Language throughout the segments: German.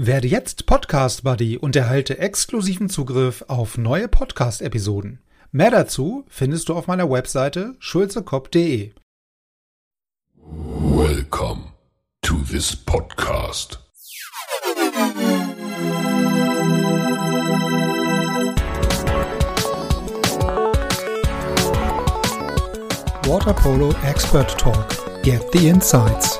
Werde jetzt Podcast Buddy und erhalte exklusiven Zugriff auf neue Podcast-Episoden. Mehr dazu findest du auf meiner Webseite schulzekopf.de. Welcome to this podcast. Water Polo Expert Talk. Get the insights.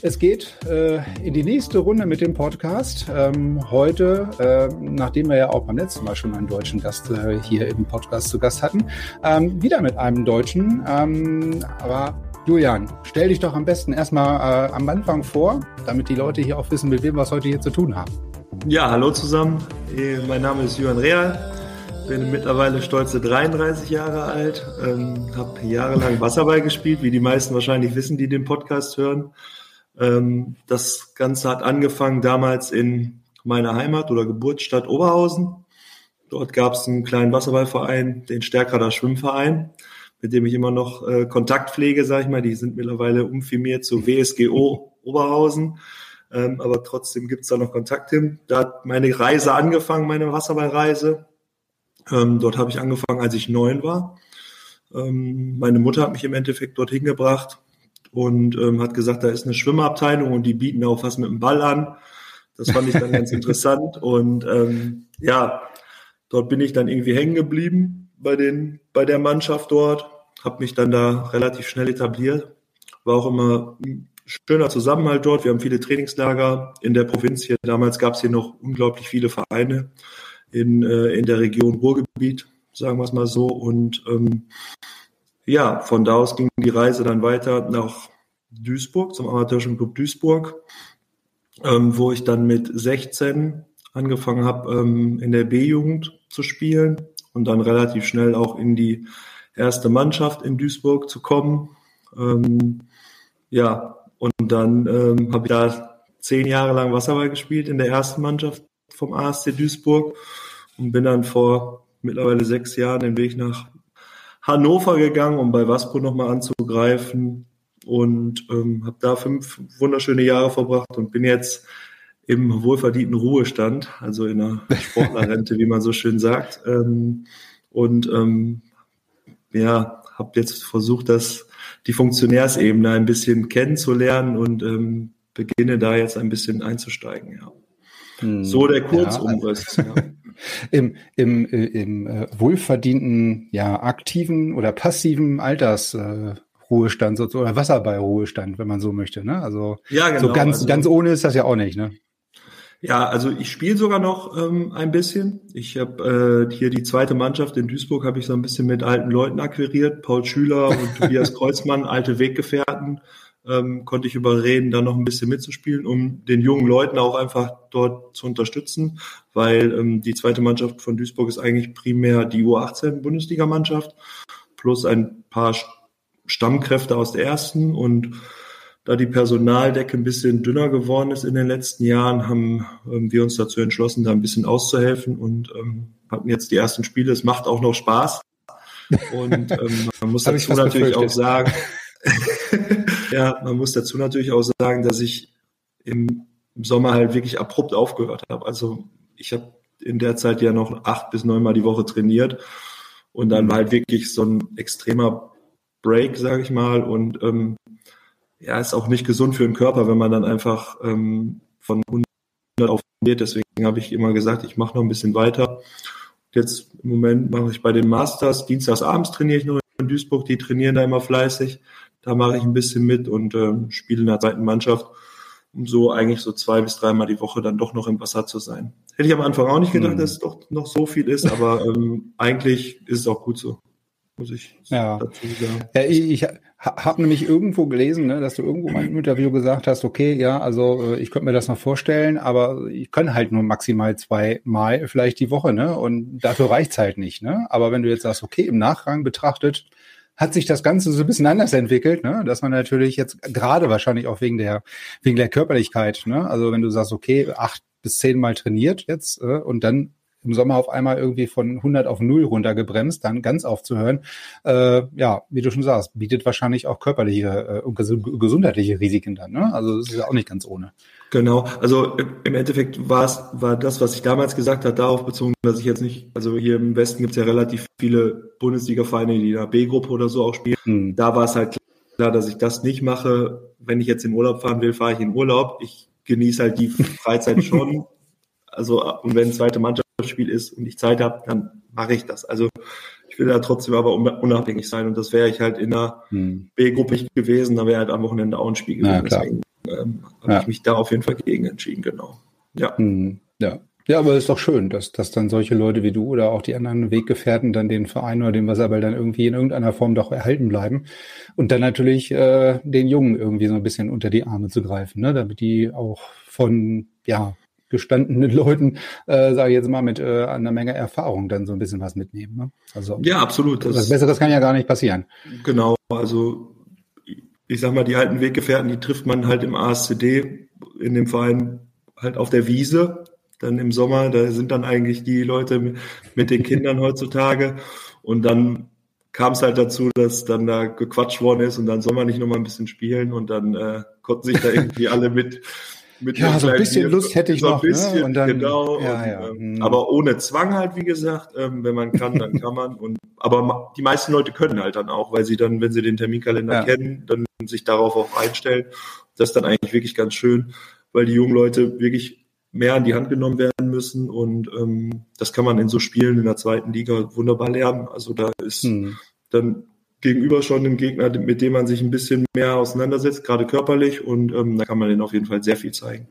Es geht äh, in die nächste Runde mit dem Podcast. Ähm, heute, äh, nachdem wir ja auch beim letzten Mal schon einen deutschen Gast äh, hier im Podcast zu Gast hatten, ähm, wieder mit einem Deutschen. Ähm, aber Julian, stell dich doch am besten erstmal äh, am Anfang vor, damit die Leute hier auch wissen, mit wem wir es heute hier zu tun haben. Ja, hallo zusammen. Äh, mein Name ist Julian Real. Bin mittlerweile stolze 33 Jahre alt, ähm, habe jahrelang Wasserball gespielt, wie die meisten wahrscheinlich wissen, die den Podcast hören. Ähm, das Ganze hat angefangen damals in meiner Heimat oder Geburtsstadt Oberhausen. Dort gab es einen kleinen Wasserballverein, den Stärkrader Schwimmverein, mit dem ich immer noch äh, Kontakt pflege, sage ich mal. Die sind mittlerweile umfirmiert zu WSGO Oberhausen. Ähm, aber trotzdem gibt es da noch Kontakt hin. Da hat meine Reise angefangen, meine Wasserballreise. Ähm, dort habe ich angefangen, als ich neun war. Ähm, meine Mutter hat mich im Endeffekt dorthin gebracht und ähm, hat gesagt, da ist eine Schwimmabteilung und die bieten auch was mit dem Ball an. Das fand ich dann ganz interessant und ähm, ja, dort bin ich dann irgendwie hängen geblieben bei den bei der Mannschaft dort, habe mich dann da relativ schnell etabliert, war auch immer ein schöner Zusammenhalt dort. Wir haben viele Trainingslager in der Provinz hier. Damals gab es hier noch unglaublich viele Vereine in äh, in der Region Ruhrgebiet, sagen wir es mal so und ähm, ja, von da aus ging die Reise dann weiter nach Duisburg, zum Amateurischen Club Duisburg, ähm, wo ich dann mit 16 angefangen habe, ähm, in der B-Jugend zu spielen und dann relativ schnell auch in die erste Mannschaft in Duisburg zu kommen. Ähm, ja, und dann ähm, habe ich da zehn Jahre lang Wasserball gespielt in der ersten Mannschaft vom ASC Duisburg und bin dann vor mittlerweile sechs Jahren den Weg nach Hannover gegangen, um bei Waspo nochmal anzugreifen und ähm, habe da fünf wunderschöne Jahre verbracht und bin jetzt im wohlverdienten Ruhestand, also in einer Sportlerrente, wie man so schön sagt. Ähm, und ähm, ja, habe jetzt versucht, das die Funktionärsebene ein bisschen kennenzulernen und ähm, beginne da jetzt ein bisschen einzusteigen. Ja. Hm, so der Kurzumriss. Ja, ja. Im, im, äh, im äh, wohlverdienten, ja, aktiven oder passiven Altersruhestand, äh, sozusagen, oder Wasserballruhestand, wenn man so möchte, ne? Also, ja, genau. so ganz, also, ganz ohne ist das ja auch nicht, ne? Ja, also ich spiele sogar noch ähm, ein bisschen. Ich habe äh, hier die zweite Mannschaft in Duisburg habe ich so ein bisschen mit alten Leuten akquiriert. Paul Schüler und Tobias Kreuzmann, alte Weggefährten ähm, konnte ich überreden, da noch ein bisschen mitzuspielen, um den jungen Leuten auch einfach dort zu unterstützen, weil ähm, die zweite Mannschaft von Duisburg ist eigentlich primär die U18-Bundesligamannschaft plus ein paar Stammkräfte aus der ersten und da die Personaldecke ein bisschen dünner geworden ist in den letzten Jahren, haben ähm, wir uns dazu entschlossen, da ein bisschen auszuhelfen und ähm, hatten jetzt die ersten Spiele. Es macht auch noch Spaß. Und ähm, man muss dazu natürlich auch sagen, ja, man muss dazu natürlich auch sagen, dass ich im Sommer halt wirklich abrupt aufgehört habe. Also ich habe in der Zeit ja noch acht bis neunmal die Woche trainiert und dann war halt wirklich so ein extremer Break, sage ich mal. Und ähm, ja, ist auch nicht gesund für den Körper, wenn man dann einfach ähm, von 100 auf 100. Deswegen habe ich immer gesagt, ich mache noch ein bisschen weiter. Jetzt im Moment mache ich bei den Masters, dienstags abends trainiere ich noch in Duisburg, die trainieren da immer fleißig. Da mache ich ein bisschen mit und äh, spiele in der zweiten Mannschaft, um so eigentlich so zwei bis dreimal die Woche dann doch noch im Wasser zu sein. Hätte ich am Anfang auch nicht gedacht, mhm. dass es doch noch so viel ist, aber ähm, eigentlich ist es auch gut so. Muss ich ja. dazu sagen. Ja, ich, ich habe nämlich irgendwo gelesen, ne, dass du irgendwo mal im Interview gesagt hast, okay, ja, also äh, ich könnte mir das noch vorstellen, aber ich kann halt nur maximal zweimal vielleicht die Woche, ne? Und dafür reicht's halt nicht, ne? Aber wenn du jetzt sagst, okay, im Nachrang betrachtet, hat sich das Ganze so ein bisschen anders entwickelt, ne? dass man natürlich jetzt gerade wahrscheinlich auch wegen der, wegen der Körperlichkeit, ne? also wenn du sagst, okay, acht bis zehn Mal trainiert jetzt äh, und dann im Sommer auf einmal irgendwie von 100 auf 0 runtergebremst, dann ganz aufzuhören, äh, ja, wie du schon sagst, bietet wahrscheinlich auch körperliche äh, und ges gesundheitliche Risiken dann. Ne? Also das ist ja auch nicht ganz ohne. Genau, also im Endeffekt war es, war das, was ich damals gesagt habe, darauf bezogen, dass ich jetzt nicht, also hier im Westen gibt es ja relativ viele Bundesliga-Vereine, die in der B-Gruppe oder so auch spielen. Hm. Da war es halt klar, dass ich das nicht mache. Wenn ich jetzt in Urlaub fahren will, fahre ich in Urlaub. Ich genieße halt die Freizeit schon. Also, und wenn zweite Mannschaftsspiel ist und ich Zeit habe, dann mache ich das. Also ich will da trotzdem aber unabhängig sein. Und das wäre ich halt in der hm. B-Gruppe gewesen, da wäre halt am Wochenende auch ein Spiel gewesen. Deswegen ähm, habe ja. ich mich da auf jeden Fall gegen entschieden, genau. Ja. Hm. Ja. Ja, aber es ist doch schön, dass, dass dann solche Leute wie du oder auch die anderen Weggefährten dann den Verein oder den Wasserball dann irgendwie in irgendeiner Form doch erhalten bleiben und dann natürlich äh, den Jungen irgendwie so ein bisschen unter die Arme zu greifen, ne? damit die auch von ja gestandenen Leuten, äh, sage ich jetzt mal, mit äh, einer Menge Erfahrung dann so ein bisschen was mitnehmen. Ne? Also ja, absolut. Das, das Besseres kann ja gar nicht passieren. Genau, also ich sag mal, die alten Weggefährten, die trifft man halt im ASCD, in dem Verein halt auf der Wiese, dann im Sommer, da sind dann eigentlich die Leute mit den Kindern heutzutage und dann kam es halt dazu, dass dann da gequatscht worden ist und dann soll man nicht nochmal ein bisschen spielen und dann äh, konnten sich da irgendwie alle mit mit ja, so ein bisschen Bier, Lust hätte ich so noch. Ein ne? bisschen, ne? dann, genau. Ja, und, ja. Ähm, aber ohne Zwang halt, wie gesagt. Ähm, wenn man kann, dann kann man. Und aber die meisten Leute können halt dann auch, weil sie dann, wenn sie den Terminkalender ja. kennen, dann sich darauf auch einstellen. Das ist dann eigentlich wirklich ganz schön, weil die jungen Leute wirklich mehr an die Hand genommen werden müssen und ähm, das kann man in so Spielen in der zweiten Liga wunderbar lernen. Also da ist hm. dann gegenüber schon ein Gegner, mit dem man sich ein bisschen mehr auseinandersetzt, gerade körperlich und ähm, da kann man denen auf jeden Fall sehr viel zeigen.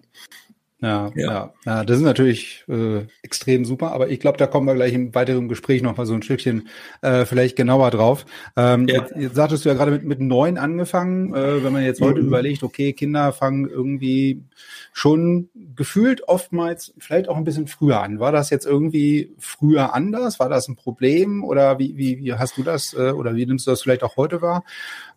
Ja, ja, ja, ja, das ist natürlich äh, extrem super, aber ich glaube, da kommen wir gleich im weiteren Gespräch noch mal so ein Stückchen äh, vielleicht genauer drauf. Ähm, ja. jetzt, jetzt sagtest du ja gerade mit, mit neun angefangen, äh, wenn man jetzt heute mhm. überlegt, okay, Kinder fangen irgendwie schon gefühlt oftmals vielleicht auch ein bisschen früher an. War das jetzt irgendwie früher anders? War das ein Problem oder wie, wie, wie hast du das äh, oder wie nimmst du das vielleicht auch heute wahr?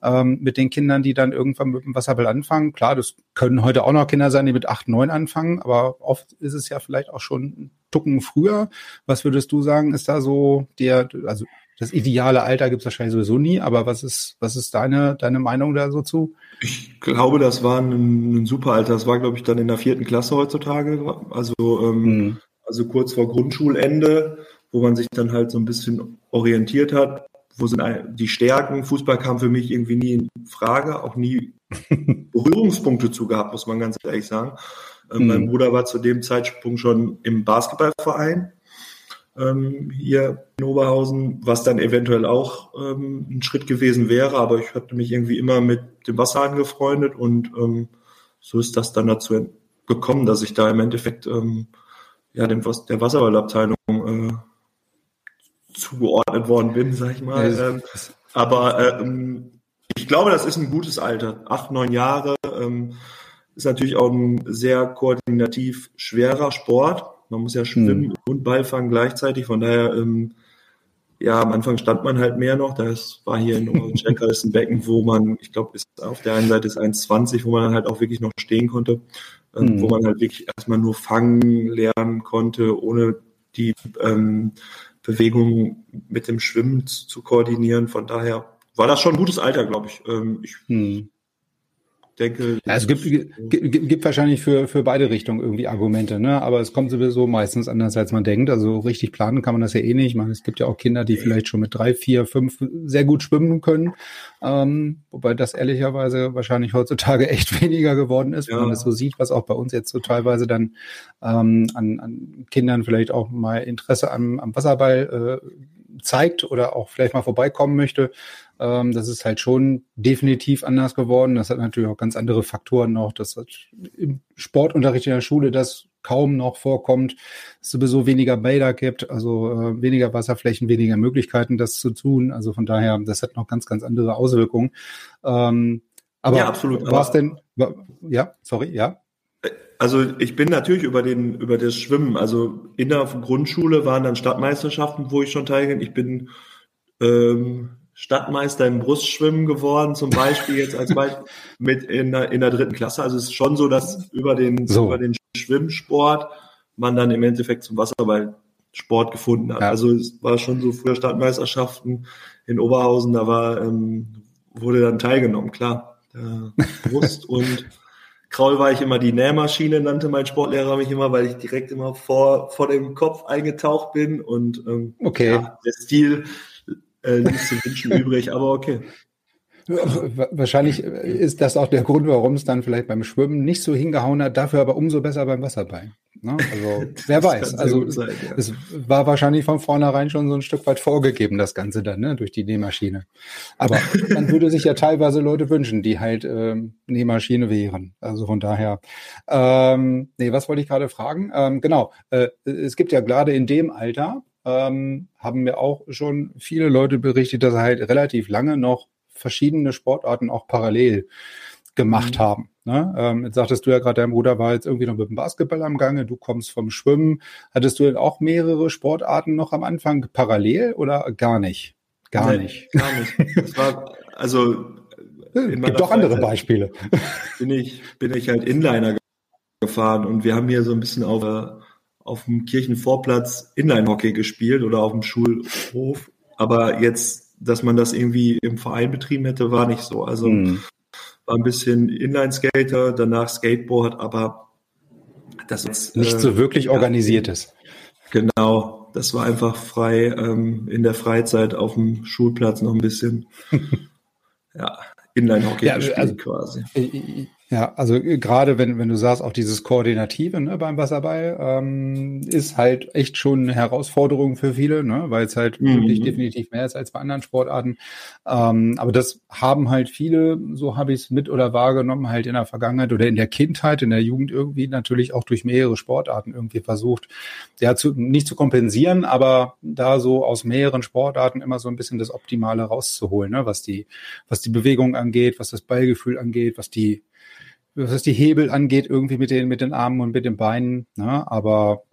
ähm, mit den Kindern, die dann irgendwann mit dem Wasserball anfangen. Klar, das können heute auch noch Kinder sein, die mit acht, neun anfangen, aber oft ist es ja vielleicht auch schon ein Tucken früher. Was würdest du sagen, ist da so der, also das ideale Alter gibt es wahrscheinlich sowieso nie, aber was ist, was ist deine, deine Meinung da so zu? Ich glaube, das war ein, ein super Alter. Das war, glaube ich, dann in der vierten Klasse heutzutage. Also, ähm, mhm. also kurz vor Grundschulende, wo man sich dann halt so ein bisschen orientiert hat wo sind die Stärken? Fußball kam für mich irgendwie nie in Frage, auch nie Berührungspunkte zu gehabt, muss man ganz ehrlich sagen. Ähm, mhm. Mein Bruder war zu dem Zeitpunkt schon im Basketballverein ähm, hier in Oberhausen, was dann eventuell auch ähm, ein Schritt gewesen wäre, aber ich hatte mich irgendwie immer mit dem Wasser angefreundet und ähm, so ist das dann dazu gekommen, dass ich da im Endeffekt ähm, ja dem, der Wasserballabteilung äh, zugeordnet worden bin, sag ich mal. Ähm, aber ähm, ich glaube, das ist ein gutes Alter. Acht, neun Jahre ähm, ist natürlich auch ein sehr koordinativ schwerer Sport. Man muss ja schwimmen mhm. und Ball fangen gleichzeitig. Von daher, ähm, ja, am Anfang stand man halt mehr noch. Das war hier in Oberchecker ist ein Becken, wo man, ich glaube, ist auf der einen Seite ist 1,20, wo man dann halt auch wirklich noch stehen konnte, mhm. wo man halt wirklich erstmal nur fangen lernen konnte, ohne die ähm, Bewegungen mit dem Schwimmen zu koordinieren. Von daher war das schon ein gutes Alter, glaube ich. Ähm, ich hm. Denke. Ja, es gibt, gibt, gibt wahrscheinlich für, für beide Richtungen irgendwie Argumente, ne? Aber es kommt sowieso meistens anders, als man denkt. Also richtig planen kann man das ja eh nicht. Ich meine, es gibt ja auch Kinder, die vielleicht schon mit drei, vier, fünf sehr gut schwimmen können. Ähm, wobei das ehrlicherweise wahrscheinlich heutzutage echt weniger geworden ist, ja. wenn man das so sieht, was auch bei uns jetzt so teilweise dann ähm, an, an Kindern vielleicht auch mal Interesse am, am Wasserball äh, zeigt oder auch vielleicht mal vorbeikommen möchte. Ähm, das ist halt schon definitiv anders geworden. Das hat natürlich auch ganz andere Faktoren noch. Das hat im Sportunterricht in der Schule das kaum noch vorkommt, es sowieso weniger Bäder gibt, also äh, weniger Wasserflächen, weniger Möglichkeiten, das zu tun. Also von daher, das hat noch ganz, ganz andere Auswirkungen. Ähm, aber ja, absolut. Was denn? Ja, sorry, ja. Also ich bin natürlich über den über das Schwimmen. Also in der Grundschule waren dann Stadtmeisterschaften, wo ich schon teilgenommen. Ich bin ähm, Stadtmeister im Brustschwimmen geworden, zum Beispiel jetzt als Beispiel mit in der, in der dritten Klasse. Also es ist schon so, dass über den, so. über den Schwimmsport man dann im Endeffekt zum Wasserballsport gefunden hat. Ja. Also es war schon so früher Stadtmeisterschaften in Oberhausen, da war, ähm, wurde dann teilgenommen, klar. Brust und Kraul war ich immer die Nähmaschine, nannte mein Sportlehrer mich immer, weil ich direkt immer vor, vor dem Kopf eingetaucht bin und ähm, okay. ja, der Stil äh, ließ zu wünschen übrig, aber okay. Wahrscheinlich ist das auch der Grund, warum es dann vielleicht beim Schwimmen nicht so hingehauen hat, dafür aber umso besser beim Wasserball. Ne? Also wer weiß. Also sein, ja. es war wahrscheinlich von vornherein schon so ein Stück weit vorgegeben, das Ganze dann, ne? durch die Nähmaschine. Aber man würde sich ja teilweise Leute wünschen, die halt ähm, Nähmaschine wären. Also von daher. Ähm, nee, was wollte ich gerade fragen? Ähm, genau, äh, es gibt ja gerade in dem Alter, ähm, haben mir auch schon viele Leute berichtet, dass sie halt relativ lange noch verschiedene Sportarten auch parallel gemacht mhm. haben. Ne? Ähm, jetzt sagtest du ja gerade, dein Bruder war jetzt irgendwie noch mit dem Basketball am Gange, du kommst vom Schwimmen. Hattest du denn auch mehrere Sportarten noch am Anfang parallel oder gar nicht? Gar nee, nicht. Gar nicht. Das war, also es gibt doch andere Beispiele. Bin ich, bin ich halt Inliner gefahren und wir haben hier so ein bisschen auf, auf dem Kirchenvorplatz Inline-Hockey gespielt oder auf dem Schulhof. Aber jetzt dass man das irgendwie im Verein betrieben hätte, war nicht so. Also mhm. war ein bisschen Inline-Skater, danach Skateboard, aber das ist nicht äh, so wirklich ja, organisiertes. Genau, das war einfach frei ähm, in der Freizeit auf dem Schulplatz noch ein bisschen. ja, Inline-Hockey ja, gespielt also, quasi. Ja, also äh, gerade wenn, wenn du sagst, auch dieses Koordinative ne, beim Wasserball ähm, ist halt echt schon eine Herausforderung für viele, ne, weil es halt mhm. wirklich definitiv mehr ist als bei anderen Sportarten. Ähm, aber das haben halt viele, so habe ich es mit oder wahrgenommen, halt in der Vergangenheit oder in der Kindheit, in der Jugend irgendwie natürlich auch durch mehrere Sportarten irgendwie versucht, ja, zu, nicht zu kompensieren, aber da so aus mehreren Sportarten immer so ein bisschen das Optimale rauszuholen, ne, was die, was die Bewegung angeht, was das Ballgefühl angeht, was die was die Hebel angeht, irgendwie mit den, mit den Armen und mit den Beinen. Ne? Aber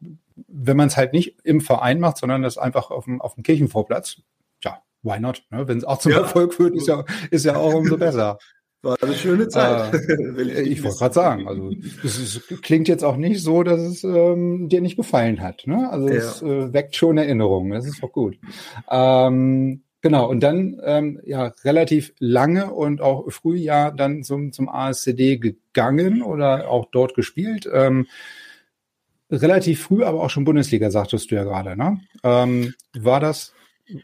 wenn man es halt nicht im Verein macht, sondern das einfach auf dem, auf dem Kirchenvorplatz, ja, why not? Ne? Wenn es auch zum ja. Erfolg führt, ist ja, ist ja auch umso besser. War eine schöne Zeit. Äh, ich wollte gerade sagen, also es, es, klingt jetzt auch nicht so, dass es ähm, dir nicht gefallen hat. Ne? Also ja. es äh, weckt schon Erinnerungen, das ist doch gut. Ähm, Genau, und dann ähm, ja relativ lange und auch früh ja dann zum, zum ASCD gegangen oder auch dort gespielt. Ähm, relativ früh, aber auch schon Bundesliga, sagtest du ja gerade. Ne? Ähm, war das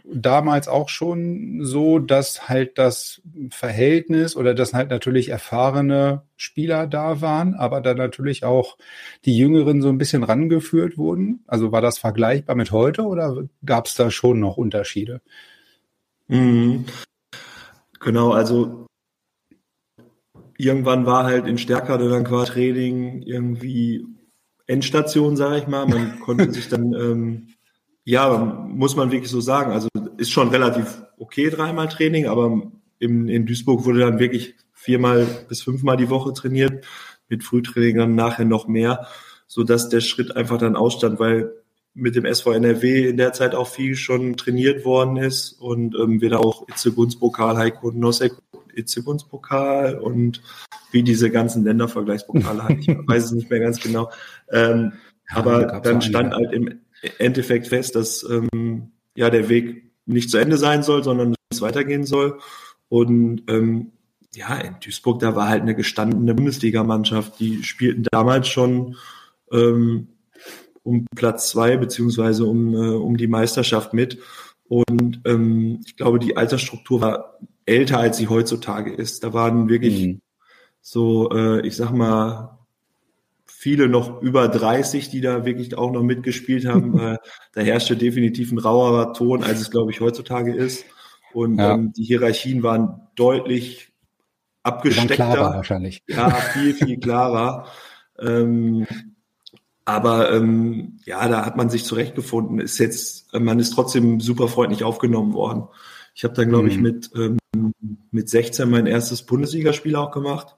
damals auch schon so, dass halt das Verhältnis oder dass halt natürlich erfahrene Spieler da waren, aber dann natürlich auch die Jüngeren so ein bisschen rangeführt wurden? Also war das vergleichbar mit heute oder gab es da schon noch Unterschiede? Mhm. Genau, also irgendwann war halt in Stärkade dann quasi Training irgendwie Endstation, sage ich mal. Man konnte sich dann, ähm, ja, muss man wirklich so sagen, also ist schon relativ okay dreimal Training, aber im, in Duisburg wurde dann wirklich viermal bis fünfmal die Woche trainiert, mit Frühtraining dann nachher noch mehr, so dass der Schritt einfach dann ausstand, weil mit dem SV NRW in der Zeit auch viel schon trainiert worden ist und ähm, wir da auch Itzegunspokal, Heiko Nosek Itzegunspokal und wie diese ganzen Ländervergleichspokale halt, ich weiß es nicht mehr ganz genau. Ähm, ja, aber dann stand halt im Endeffekt fest, dass ähm, ja der Weg nicht zu Ende sein soll, sondern es weitergehen soll. Und ähm, ja, in Duisburg, da war halt eine gestandene Bundesligamannschaft, die spielten damals schon ähm, um Platz zwei beziehungsweise um, äh, um die Meisterschaft mit. Und ähm, ich glaube, die Altersstruktur war älter, als sie heutzutage ist. Da waren wirklich mhm. so, äh, ich sag mal, viele noch über 30, die da wirklich auch noch mitgespielt haben. äh, da herrschte definitiv ein rauerer Ton, als es, glaube ich, heutzutage ist. Und ja. ähm, die Hierarchien waren deutlich abgesteckter. Klarer wahrscheinlich. Ja, viel, viel klarer. ähm, aber ähm, ja, da hat man sich zurechtgefunden. Ist jetzt, man ist trotzdem super freundlich aufgenommen worden. Ich habe dann, glaube mhm. ich, mit, ähm, mit 16 mein erstes Bundesligaspiel auch gemacht.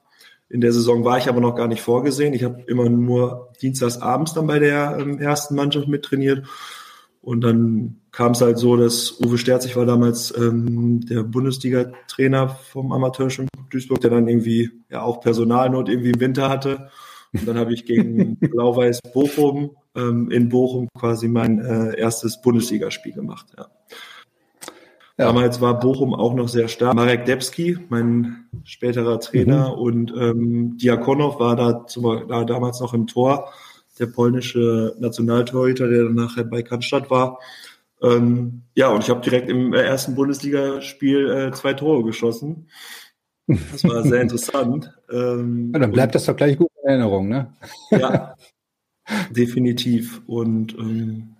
In der Saison war ich aber noch gar nicht vorgesehen. Ich habe immer nur dienstags abends dann bei der ähm, ersten Mannschaft mittrainiert. Und dann kam es halt so, dass Uwe Sterzig war damals ähm, der Bundesliga-Trainer vom Amateurschwimmen Duisburg, der dann irgendwie ja auch Personalnot irgendwie im Winter hatte. Und dann habe ich gegen Blau-Weiß Bochum ähm, in Bochum quasi mein äh, erstes Bundesligaspiel gemacht. Ja. Ja. Damals war Bochum auch noch sehr stark. Marek Debski, mein späterer Trainer, mhm. und ähm, Diakonow war da, zum, da damals noch im Tor der polnische Nationaltorhüter, der dann nachher bei Cannstatt war. Ähm, ja, und ich habe direkt im ersten Bundesligaspiel äh, zwei Tore geschossen. Das war sehr interessant. Ähm, ja, dann bleibt das doch gleich gut Erinnerung, ne? ja, definitiv. Und ähm,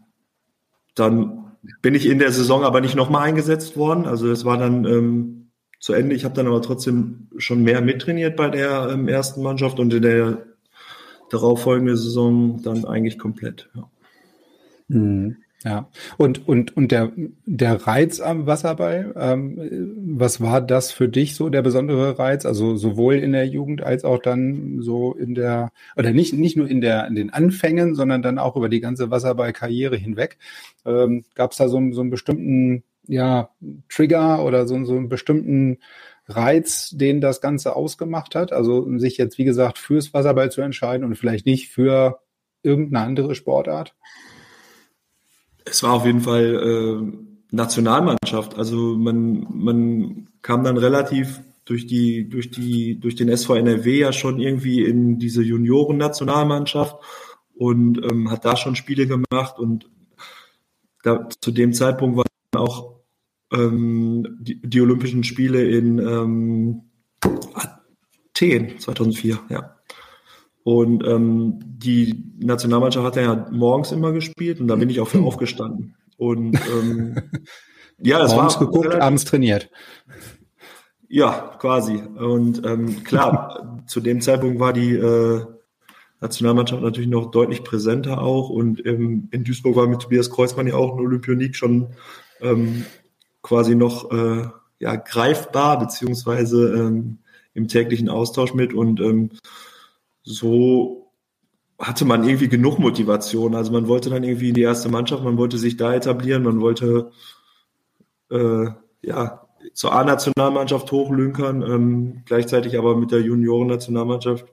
dann bin ich in der Saison aber nicht nochmal eingesetzt worden. Also es war dann ähm, zu Ende. Ich habe dann aber trotzdem schon mehr mittrainiert bei der ähm, ersten Mannschaft und in der darauffolgende Saison dann eigentlich komplett. Ja. Mhm. Ja, und, und, und der, der Reiz am Wasserball, ähm, was war das für dich so der besondere Reiz? Also sowohl in der Jugend als auch dann so in der, oder nicht, nicht nur in der, in den Anfängen, sondern dann auch über die ganze Wasserballkarriere hinweg. Ähm, Gab es da so, so einen bestimmten, ja, Trigger oder so, so einen bestimmten Reiz, den das Ganze ausgemacht hat? Also sich jetzt, wie gesagt, fürs Wasserball zu entscheiden und vielleicht nicht für irgendeine andere Sportart? Es war auf jeden Fall äh, Nationalmannschaft. Also man, man kam dann relativ durch die, durch die, durch den SV NRW ja schon irgendwie in diese Junioren-Nationalmannschaft und ähm, hat da schon Spiele gemacht und da, zu dem Zeitpunkt waren auch ähm, die, die, Olympischen Spiele in ähm, Athen 2004, ja. Und ähm, die Nationalmannschaft hat ja morgens immer gespielt und da bin ich auch für aufgestanden. Und ähm, ja, es morgens war geguckt, abends trainiert. Ja, quasi. Und ähm, klar, zu dem Zeitpunkt war die äh, Nationalmannschaft natürlich noch deutlich präsenter auch. Und ähm, in Duisburg war mit Tobias Kreuzmann ja auch ein Olympionik schon ähm, quasi noch äh, ja, greifbar, beziehungsweise ähm, im täglichen Austausch mit. Und ähm, so hatte man irgendwie genug Motivation. Also man wollte dann irgendwie in die erste Mannschaft, man wollte sich da etablieren, man wollte äh, ja zur A-Nationalmannschaft hochlünkern, ähm, gleichzeitig aber mit der Junioren-Nationalmannschaft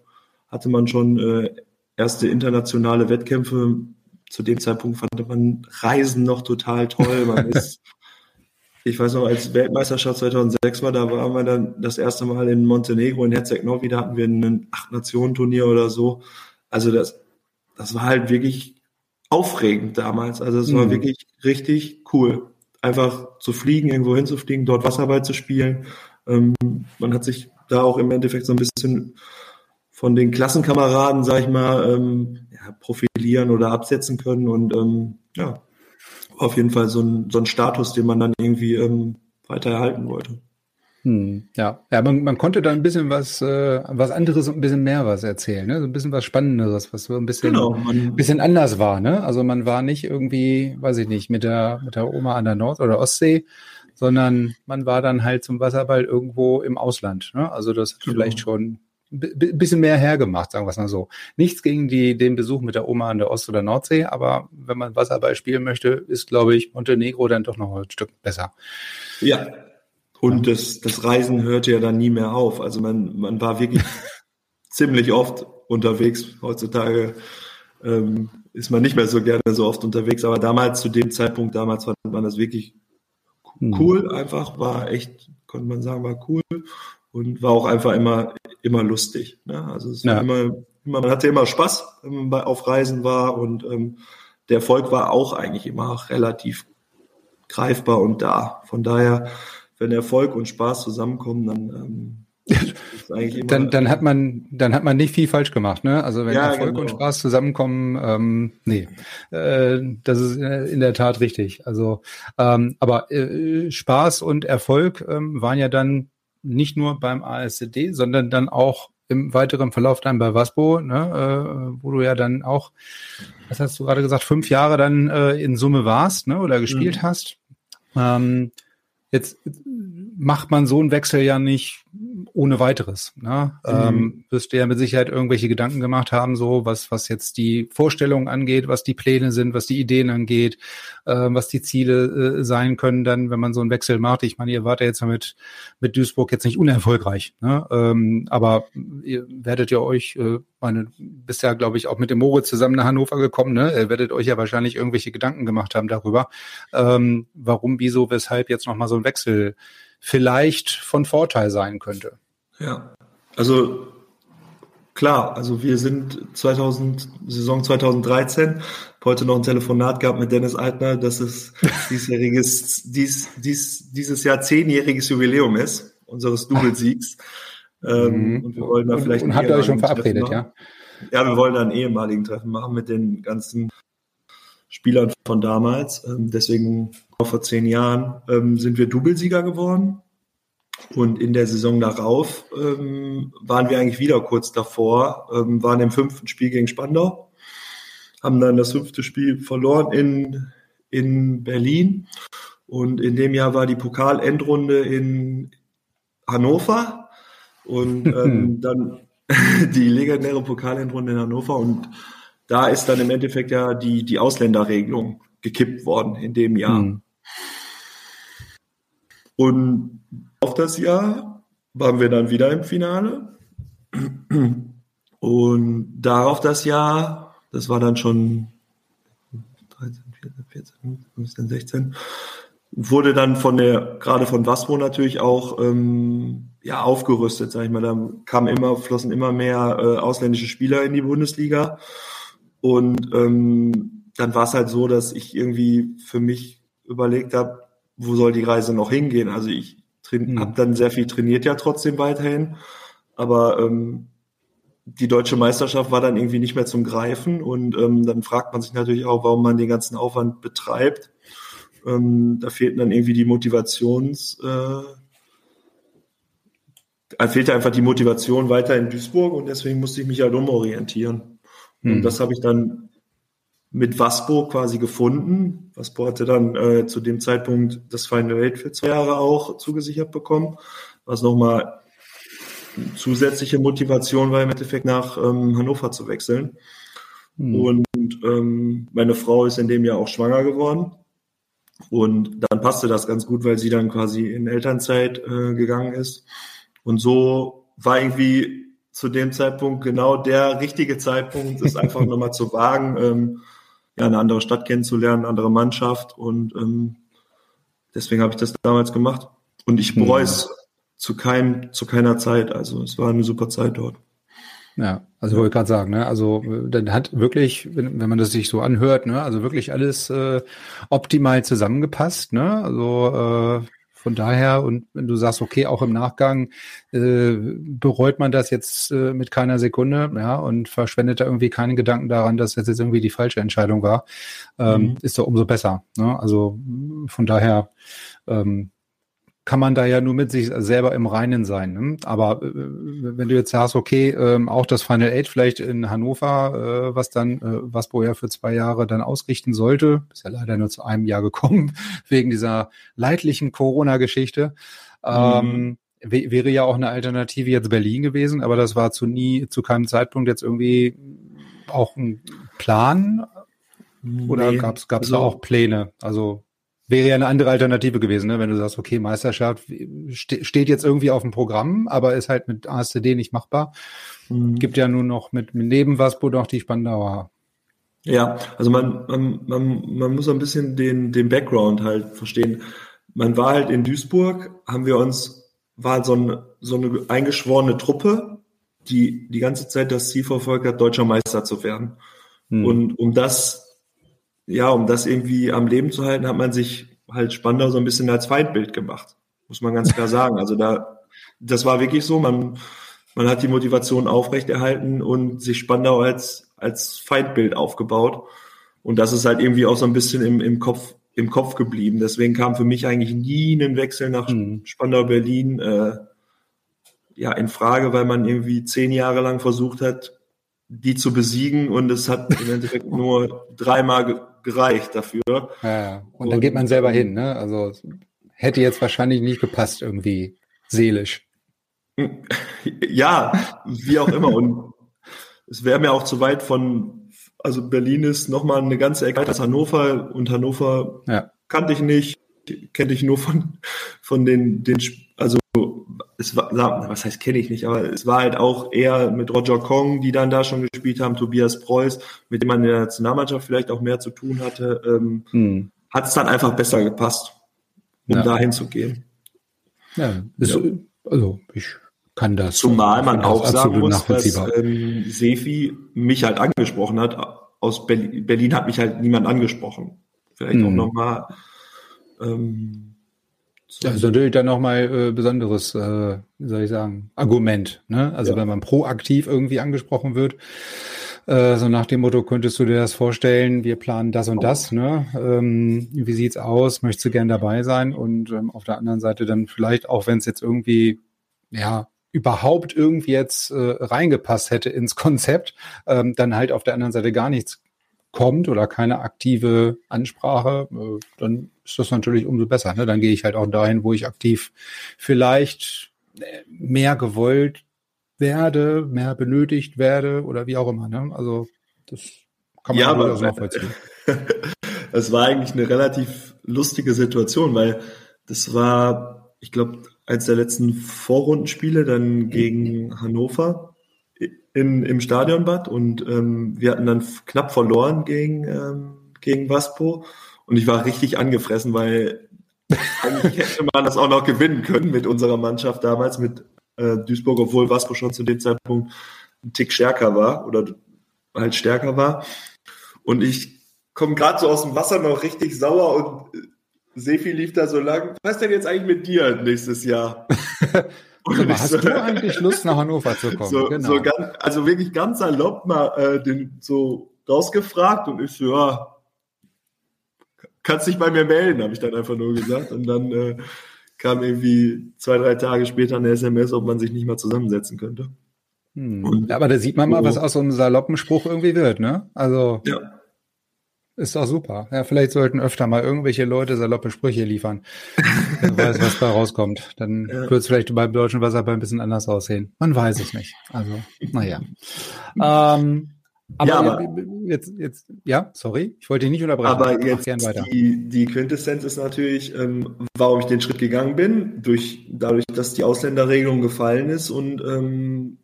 hatte man schon äh, erste internationale Wettkämpfe. Zu dem Zeitpunkt fand man Reisen noch total toll. Man ist ich weiß noch, als Weltmeisterschaft 2006 war, da waren wir dann das erste Mal in Montenegro, in Herzeg-Novi, da hatten wir ein Acht-Nationen-Turnier oder so. Also das, das war halt wirklich aufregend damals. Also es war mhm. wirklich richtig cool. Einfach zu fliegen, irgendwo hinzufliegen, dort Wasserball zu spielen. Ähm, man hat sich da auch im Endeffekt so ein bisschen von den Klassenkameraden, sag ich mal, ähm, ja, profilieren oder absetzen können und ähm, ja, auf jeden Fall so ein, so ein Status, den man dann irgendwie ähm, weiter erhalten wollte. Hm, ja, ja, man, man konnte da ein bisschen was, äh, was anderes und ein bisschen mehr was erzählen, ne? So ein bisschen was Spannenderes, was so ein bisschen, genau, man, bisschen anders war, ne? Also man war nicht irgendwie, weiß ich nicht, mit der, mit der Oma an der Nord- oder Ostsee, sondern man war dann halt zum Wasserball irgendwo im Ausland, ne? Also das hat genau. vielleicht schon bisschen mehr hergemacht, sagen wir es mal so. Nichts gegen die, den Besuch mit der Oma an der Ost- oder Nordsee, aber wenn man Wasserball spielen möchte, ist, glaube ich, Montenegro dann doch noch ein Stück besser. Ja. Und ja. das, das Reisen hörte ja dann nie mehr auf. Also man, man war wirklich ziemlich oft unterwegs. Heutzutage ähm, ist man nicht mehr so gerne so oft unterwegs, aber damals, zu dem Zeitpunkt, damals fand man das wirklich hm. cool, einfach, war echt, konnte man sagen, war cool und war auch einfach immer, immer lustig. Ne? Also es ja. war immer, immer, man hatte immer Spaß, wenn man auf Reisen war und ähm, der Erfolg war auch eigentlich immer relativ greifbar und da. Von daher, wenn Erfolg und Spaß zusammenkommen, dann ähm, dann, dann hat man dann hat man nicht viel falsch gemacht, ne? Also wenn ja, Erfolg genau. und Spaß zusammenkommen, ähm, nee, äh, das ist in der Tat richtig. Also, ähm, aber äh, Spaß und Erfolg ähm, waren ja dann nicht nur beim ASCD, sondern dann auch im weiteren Verlauf dann bei Waspo, ne, äh, wo du ja dann auch, was hast du gerade gesagt, fünf Jahre dann äh, in Summe warst, ne, oder gespielt mhm. hast. Ähm, jetzt macht man so einen Wechsel ja nicht ohne weiteres. Ne? Mhm. Ähm, wirst du ja mit Sicherheit irgendwelche Gedanken gemacht haben, so was, was jetzt die Vorstellungen angeht, was die Pläne sind, was die Ideen angeht, äh, was die Ziele äh, sein können, dann, wenn man so einen Wechsel macht. Ich meine, ihr wart ja jetzt mit, mit Duisburg jetzt nicht unerfolgreich, ne? ähm, aber ihr werdet ja euch, äh, meine, bist ja, glaube ich, auch mit dem Moritz zusammen nach Hannover gekommen, ne? Ihr werdet euch ja wahrscheinlich irgendwelche Gedanken gemacht haben darüber, ähm, warum, wieso, weshalb jetzt nochmal so ein Wechsel vielleicht von Vorteil sein könnte. Ja, also klar, also wir sind 2000, Saison 2013, heute noch ein Telefonat gehabt mit Dennis Altner, dass es diesjähriges, dies, dies, dieses Jahr zehnjähriges Jubiläum ist, unseres Doublesiegs. Ähm, mhm. Und wir wollen da vielleicht. Und, und habt ihr euch schon verabredet, ja? Ja, wir wollen da ein ehemaligen Treffen machen mit den ganzen Spielern von damals. Ähm, deswegen vor zehn Jahren ähm, sind wir Doublesieger geworden. Und in der Saison darauf ähm, waren wir eigentlich wieder kurz davor, ähm, waren im fünften Spiel gegen Spandau, haben dann das fünfte Spiel verloren in, in Berlin. Und in dem Jahr war die Pokalendrunde in Hannover und ähm, dann die legendäre Pokalendrunde in Hannover. Und da ist dann im Endeffekt ja die, die Ausländerregelung gekippt worden in dem Jahr. Mhm. Und auf das Jahr waren wir dann wieder im Finale. Und darauf das Jahr, das war dann schon 13, 14, 14, 15, 16, wurde dann von der, gerade von Waspo natürlich auch ähm, ja, aufgerüstet, sag ich mal. Da kamen immer, flossen immer mehr äh, ausländische Spieler in die Bundesliga. Und ähm, dann war es halt so, dass ich irgendwie für mich überlegt habe, wo soll die Reise noch hingehen? Also ich mhm. habe dann sehr viel trainiert ja trotzdem weiterhin, aber ähm, die deutsche Meisterschaft war dann irgendwie nicht mehr zum Greifen und ähm, dann fragt man sich natürlich auch, warum man den ganzen Aufwand betreibt. Ähm, da fehlten dann irgendwie die Motivations, äh, da fehlte einfach die Motivation weiter in Duisburg und deswegen musste ich mich halt umorientieren. Mhm. Und das habe ich dann mit Waspo quasi gefunden. Waspo hatte dann äh, zu dem Zeitpunkt das Final Eight für zwei Jahre auch zugesichert bekommen, was nochmal zusätzliche Motivation war im Endeffekt nach ähm, Hannover zu wechseln. Mhm. Und ähm, meine Frau ist in dem Jahr auch schwanger geworden. Und dann passte das ganz gut, weil sie dann quasi in Elternzeit äh, gegangen ist. Und so war irgendwie zu dem Zeitpunkt genau der richtige Zeitpunkt, es einfach nochmal zu wagen, ähm, ja, eine andere Stadt kennenzulernen, eine andere Mannschaft und ähm, deswegen habe ich das damals gemacht. Und ich bereue mhm. es zu keinem, zu keiner Zeit. Also es war eine super Zeit dort. Ja, also wollte ich gerade sagen, ne? Also dann hat wirklich, wenn, wenn man das sich so anhört, ne, also wirklich alles äh, optimal zusammengepasst, ne? Also äh, von daher, und wenn du sagst, okay, auch im Nachgang äh, bereut man das jetzt äh, mit keiner Sekunde, ja, und verschwendet da irgendwie keinen Gedanken daran, dass das jetzt irgendwie die falsche Entscheidung war, ähm, mhm. ist doch umso besser. Ne? Also von daher ähm, kann man da ja nur mit sich selber im Reinen sein. Ne? Aber äh, wenn du jetzt sagst, okay, ähm, auch das Final Eight vielleicht in Hannover, äh, was dann, äh, was Boja für zwei Jahre dann ausrichten sollte, ist ja leider nur zu einem Jahr gekommen, wegen dieser leidlichen Corona-Geschichte. Ähm, mhm. wäre ja auch eine Alternative jetzt Berlin gewesen, aber das war zu nie, zu keinem Zeitpunkt jetzt irgendwie auch ein Plan. Oder nee, gab es also, da auch Pläne? Also Wäre ja eine andere Alternative gewesen, ne? wenn du sagst, okay, Meisterschaft ste steht jetzt irgendwie auf dem Programm, aber ist halt mit ASCD nicht machbar. Mhm. Gibt ja nur noch mit, mit neben Waspo noch die Spandauer. Ja, also man, man, man, man muss ein bisschen den, den Background halt verstehen. Man war halt in Duisburg, haben wir uns, war so eine, so eine eingeschworene Truppe, die die ganze Zeit das Ziel verfolgt hat, deutscher Meister zu werden. Mhm. Und um das ja, um das irgendwie am Leben zu halten, hat man sich halt Spandau so ein bisschen als Feindbild gemacht. Muss man ganz klar sagen. Also da, das war wirklich so. Man, man hat die Motivation aufrechterhalten und sich Spandau als, als Feindbild aufgebaut. Und das ist halt irgendwie auch so ein bisschen im, im Kopf, im Kopf geblieben. Deswegen kam für mich eigentlich nie ein Wechsel nach mhm. Spandau Berlin, äh, ja, in Frage, weil man irgendwie zehn Jahre lang versucht hat, die zu besiegen und es hat im Endeffekt nur dreimal gereicht dafür. Ja, und, und dann geht man selber hin, ne? Also hätte jetzt wahrscheinlich nicht gepasst irgendwie seelisch. Ja, wie auch immer. Und es wäre mir auch zu weit von, also Berlin ist nochmal eine ganze Ecke als Hannover und Hannover ja. kannte ich nicht, kenne ich nur von, von den, den, also es war, was heißt kenne ich nicht, aber es war halt auch eher mit Roger Kong, die dann da schon gespielt haben, Tobias Preuß, mit dem man in der Nationalmannschaft vielleicht auch mehr zu tun hatte, ähm, hm. hat es dann einfach besser gepasst, um ja. dahin zu gehen. Ja, ist, ja. also ich kann das. Zumal man auch sagen muss, dass ähm, Sefi mich halt angesprochen hat. Aus Berlin, Berlin hat mich halt niemand angesprochen. Vielleicht hm. auch nochmal. Ähm, so das ist natürlich dann nochmal äh, besonderes, äh, wie soll ich sagen, Argument. Ne? Also ja. wenn man proaktiv irgendwie angesprochen wird, äh, so nach dem Motto, könntest du dir das vorstellen, wir planen das und das, ne? Ähm, wie sieht's aus? Möchtest du gern dabei sein? Und ähm, auf der anderen Seite dann vielleicht, auch wenn es jetzt irgendwie, ja, überhaupt irgendwie jetzt äh, reingepasst hätte ins Konzept, ähm, dann halt auf der anderen Seite gar nichts kommt oder keine aktive Ansprache, äh, dann ist das natürlich umso besser. Ne? Dann gehe ich halt auch dahin, wo ich aktiv vielleicht äh, mehr gewollt werde, mehr benötigt werde oder wie auch immer. Ne? Also das kann man ja, aber, nachvollziehen. Es war eigentlich eine relativ lustige Situation, weil das war, ich glaube, eins der letzten Vorrundenspiele dann gegen Hannover in, im Stadionbad und ähm, wir hatten dann knapp verloren gegen, ähm, gegen Waspo und ich war richtig angefressen, weil eigentlich hätte man das auch noch gewinnen können mit unserer Mannschaft damals, mit äh, Duisburg, obwohl Waspo schon zu dem Zeitpunkt ein Tick stärker war oder halt stärker war. Und ich komme gerade so aus dem Wasser noch richtig sauer und Sefi lief da so lang. Was ist denn jetzt eigentlich mit dir nächstes Jahr? Mal, hast so, du eigentlich Lust, nach Hannover zu kommen? So, genau. so ganz, also wirklich ganz salopp mal äh, den so rausgefragt und ich so, ja, kannst dich bei mir melden, habe ich dann einfach nur gesagt. Und dann äh, kam irgendwie zwei, drei Tage später eine SMS, ob man sich nicht mal zusammensetzen könnte. Hm. Und, aber da sieht man mal, was aus so einem saloppen Spruch irgendwie wird, ne? Also. Ja. Ist doch super. Ja, vielleicht sollten öfter mal irgendwelche Leute saloppe Sprüche liefern. Wer weiß, was da rauskommt. Dann ja. wird es vielleicht beim deutschen Wasserball ein bisschen anders aussehen. Man weiß es nicht. Also, naja. ähm, aber, ja, aber jetzt, jetzt, ja, sorry, ich wollte dich nicht unterbrechen. Aber jetzt Die, die Quintessenz ist natürlich, ähm, warum ich den Schritt gegangen bin, durch, dadurch, dass die Ausländerregelung gefallen ist und ähm,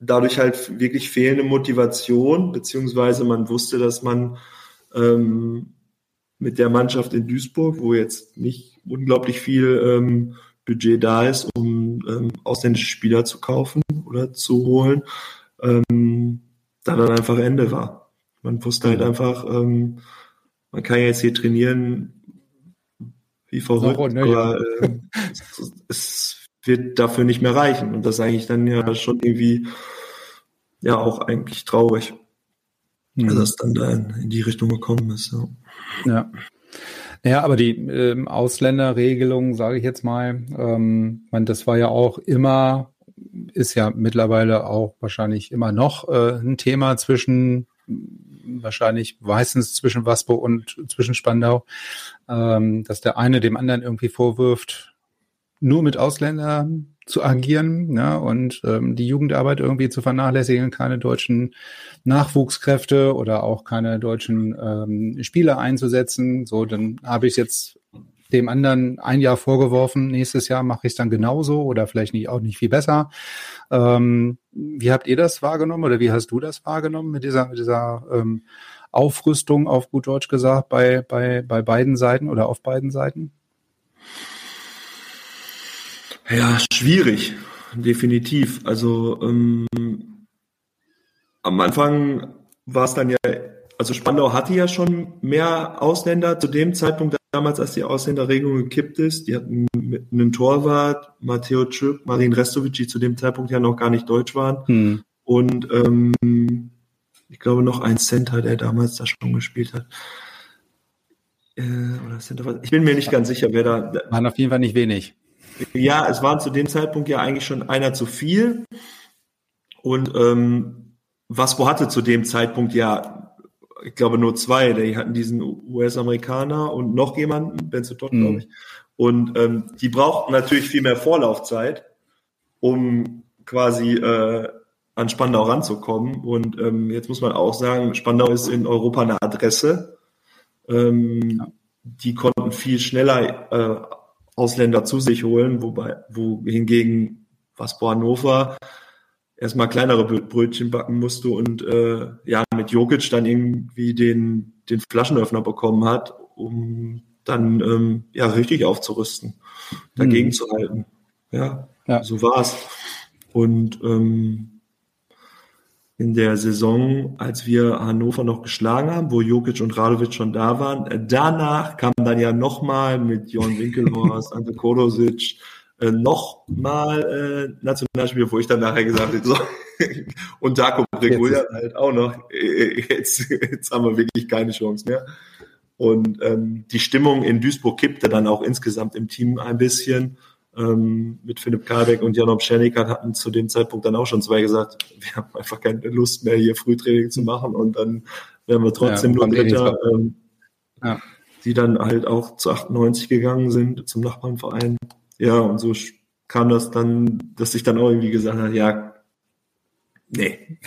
dadurch halt wirklich fehlende Motivation, beziehungsweise man wusste, dass man ähm, mit der Mannschaft in Duisburg, wo jetzt nicht unglaublich viel ähm, Budget da ist, um ähm, ausländische Spieler zu kaufen oder zu holen, ähm, da dann einfach Ende war. Man wusste halt einfach, ähm, man kann jetzt hier trainieren wie verrückt, so, ne, aber äh, es, es, wird dafür nicht mehr reichen. Und das ist eigentlich dann ja schon irgendwie ja auch eigentlich traurig mhm. dass es dann da in, die Richtung gekommen ist. Ja. ja. Ja, aber die ähm, Ausländerregelung, sage ich jetzt mal, ähm, man, das war ja auch immer, ist ja mittlerweile auch wahrscheinlich immer noch äh, ein Thema zwischen wahrscheinlich meistens zwischen Waspo und zwischen Spandau, ähm, dass der eine dem anderen irgendwie vorwirft, nur mit Ausländern zu agieren ja, und ähm, die Jugendarbeit irgendwie zu vernachlässigen, keine deutschen Nachwuchskräfte oder auch keine deutschen ähm, Spieler einzusetzen. So, dann habe ich jetzt dem anderen ein Jahr vorgeworfen, nächstes Jahr mache ich es dann genauso oder vielleicht nicht auch nicht viel besser. Ähm, wie habt ihr das wahrgenommen oder wie hast du das wahrgenommen mit dieser, mit dieser ähm, Aufrüstung, auf gut Deutsch gesagt, bei, bei, bei beiden Seiten oder auf beiden Seiten? Ja, schwierig, definitiv. Also ähm, am Anfang war es dann ja, also Spandau hatte ja schon mehr Ausländer zu dem Zeitpunkt damals, als die Ausländerregelung gekippt ist. Die hatten einen Torwart, Matteo Tschüpp, Marin Restovic, die zu dem Zeitpunkt ja noch gar nicht deutsch waren. Hm. Und ähm, ich glaube noch ein Center, der damals da schon gespielt hat. Äh, oder Center, ich bin mir nicht ganz sicher, wer da. Waren auf jeden Fall nicht wenig. Ja, es waren zu dem Zeitpunkt ja eigentlich schon einer zu viel. Und ähm, Waspo hatte zu dem Zeitpunkt ja, ich glaube, nur zwei. Die hatten diesen US-Amerikaner und noch jemanden, Benzo Todd, mhm. glaube ich. Und ähm, die brauchten natürlich viel mehr Vorlaufzeit, um quasi äh, an Spandau ranzukommen. Und ähm, jetzt muss man auch sagen, Spandau ist in Europa eine Adresse. Ähm, ja. Die konnten viel schneller äh, Ausländer zu sich holen, wobei, wohingegen was bei Hannover erstmal kleinere Brötchen backen musste und äh, ja mit Jokic dann irgendwie den, den Flaschenöffner bekommen hat, um dann ähm, ja richtig aufzurüsten, dagegen mhm. zu halten. Ja, ja. so war's. Und ähm, in der Saison, als wir Hannover noch geschlagen haben, wo Jokic und Radovic schon da waren. Danach kam dann ja nochmal mit Jon Winkelhorst, Ante Kodosic, äh, nochmal äh, Nationalspiel, wo ich dann nachher gesagt habe, so, und Darko Bregulia halt auch noch, äh, jetzt, jetzt haben wir wirklich keine Chance mehr. Und ähm, die Stimmung in Duisburg kippte dann auch insgesamt im Team ein bisschen ähm, mit Philipp Karbeck und Jan Pschenikat hatten zu dem Zeitpunkt dann auch schon zwei gesagt, wir haben einfach keine Lust mehr, hier Frühtraining zu machen und dann werden wir trotzdem ja, nur Dritter, ähm, ja. die dann halt auch zu 98 gegangen sind zum Nachbarnverein. Ja, und so kam das dann, dass ich dann auch irgendwie gesagt habe, ja, nee,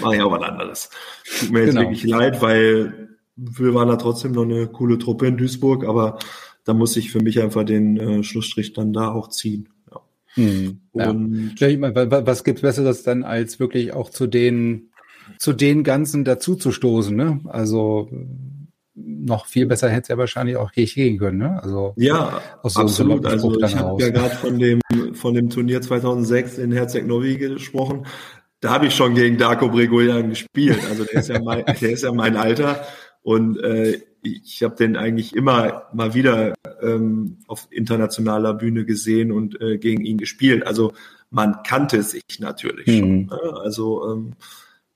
mache ich auch was anderes. Tut mir jetzt genau. wirklich leid, weil wir waren da trotzdem noch eine coole Truppe in Duisburg, aber da muss ich für mich einfach den äh, Schlussstrich dann da auch ziehen. Ja. Hm, und ja. was gibt's Besseres dann als wirklich auch zu den zu den ganzen dazu zu stoßen, ne? Also noch viel besser hätte es ja wahrscheinlich auch gehen können, ne? Also ja, so absolut. Also ich habe ja gerade von dem von dem Turnier 2006 in Herzeg Novi gesprochen. Da habe ich schon gegen Darko Bregoyan gespielt. Also der ist ja mein, der ist ja mein Alter und äh, ich habe den eigentlich immer mal wieder ähm, auf internationaler Bühne gesehen und äh, gegen ihn gespielt. Also man kannte sich natürlich mhm. schon. Ne? Also ähm,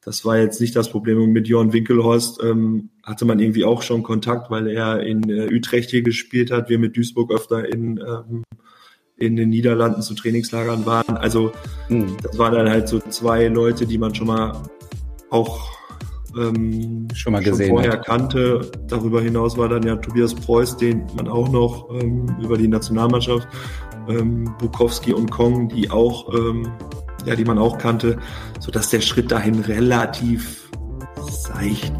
das war jetzt nicht das Problem. Und mit Jörn Winkelhorst ähm, hatte man irgendwie auch schon Kontakt, weil er in äh, Utrecht hier gespielt hat, wir mit Duisburg öfter in, ähm, in den Niederlanden zu Trainingslagern waren. Also mhm. das waren dann halt so zwei Leute, die man schon mal auch ähm, schon mal gesehen schon vorher hat. kannte. Darüber hinaus war dann ja Tobias Preuß, den man auch noch ähm, über die Nationalmannschaft, ähm, Bukowski und Kong, die auch, ähm, ja, die man auch kannte, so dass der Schritt dahin relativ seicht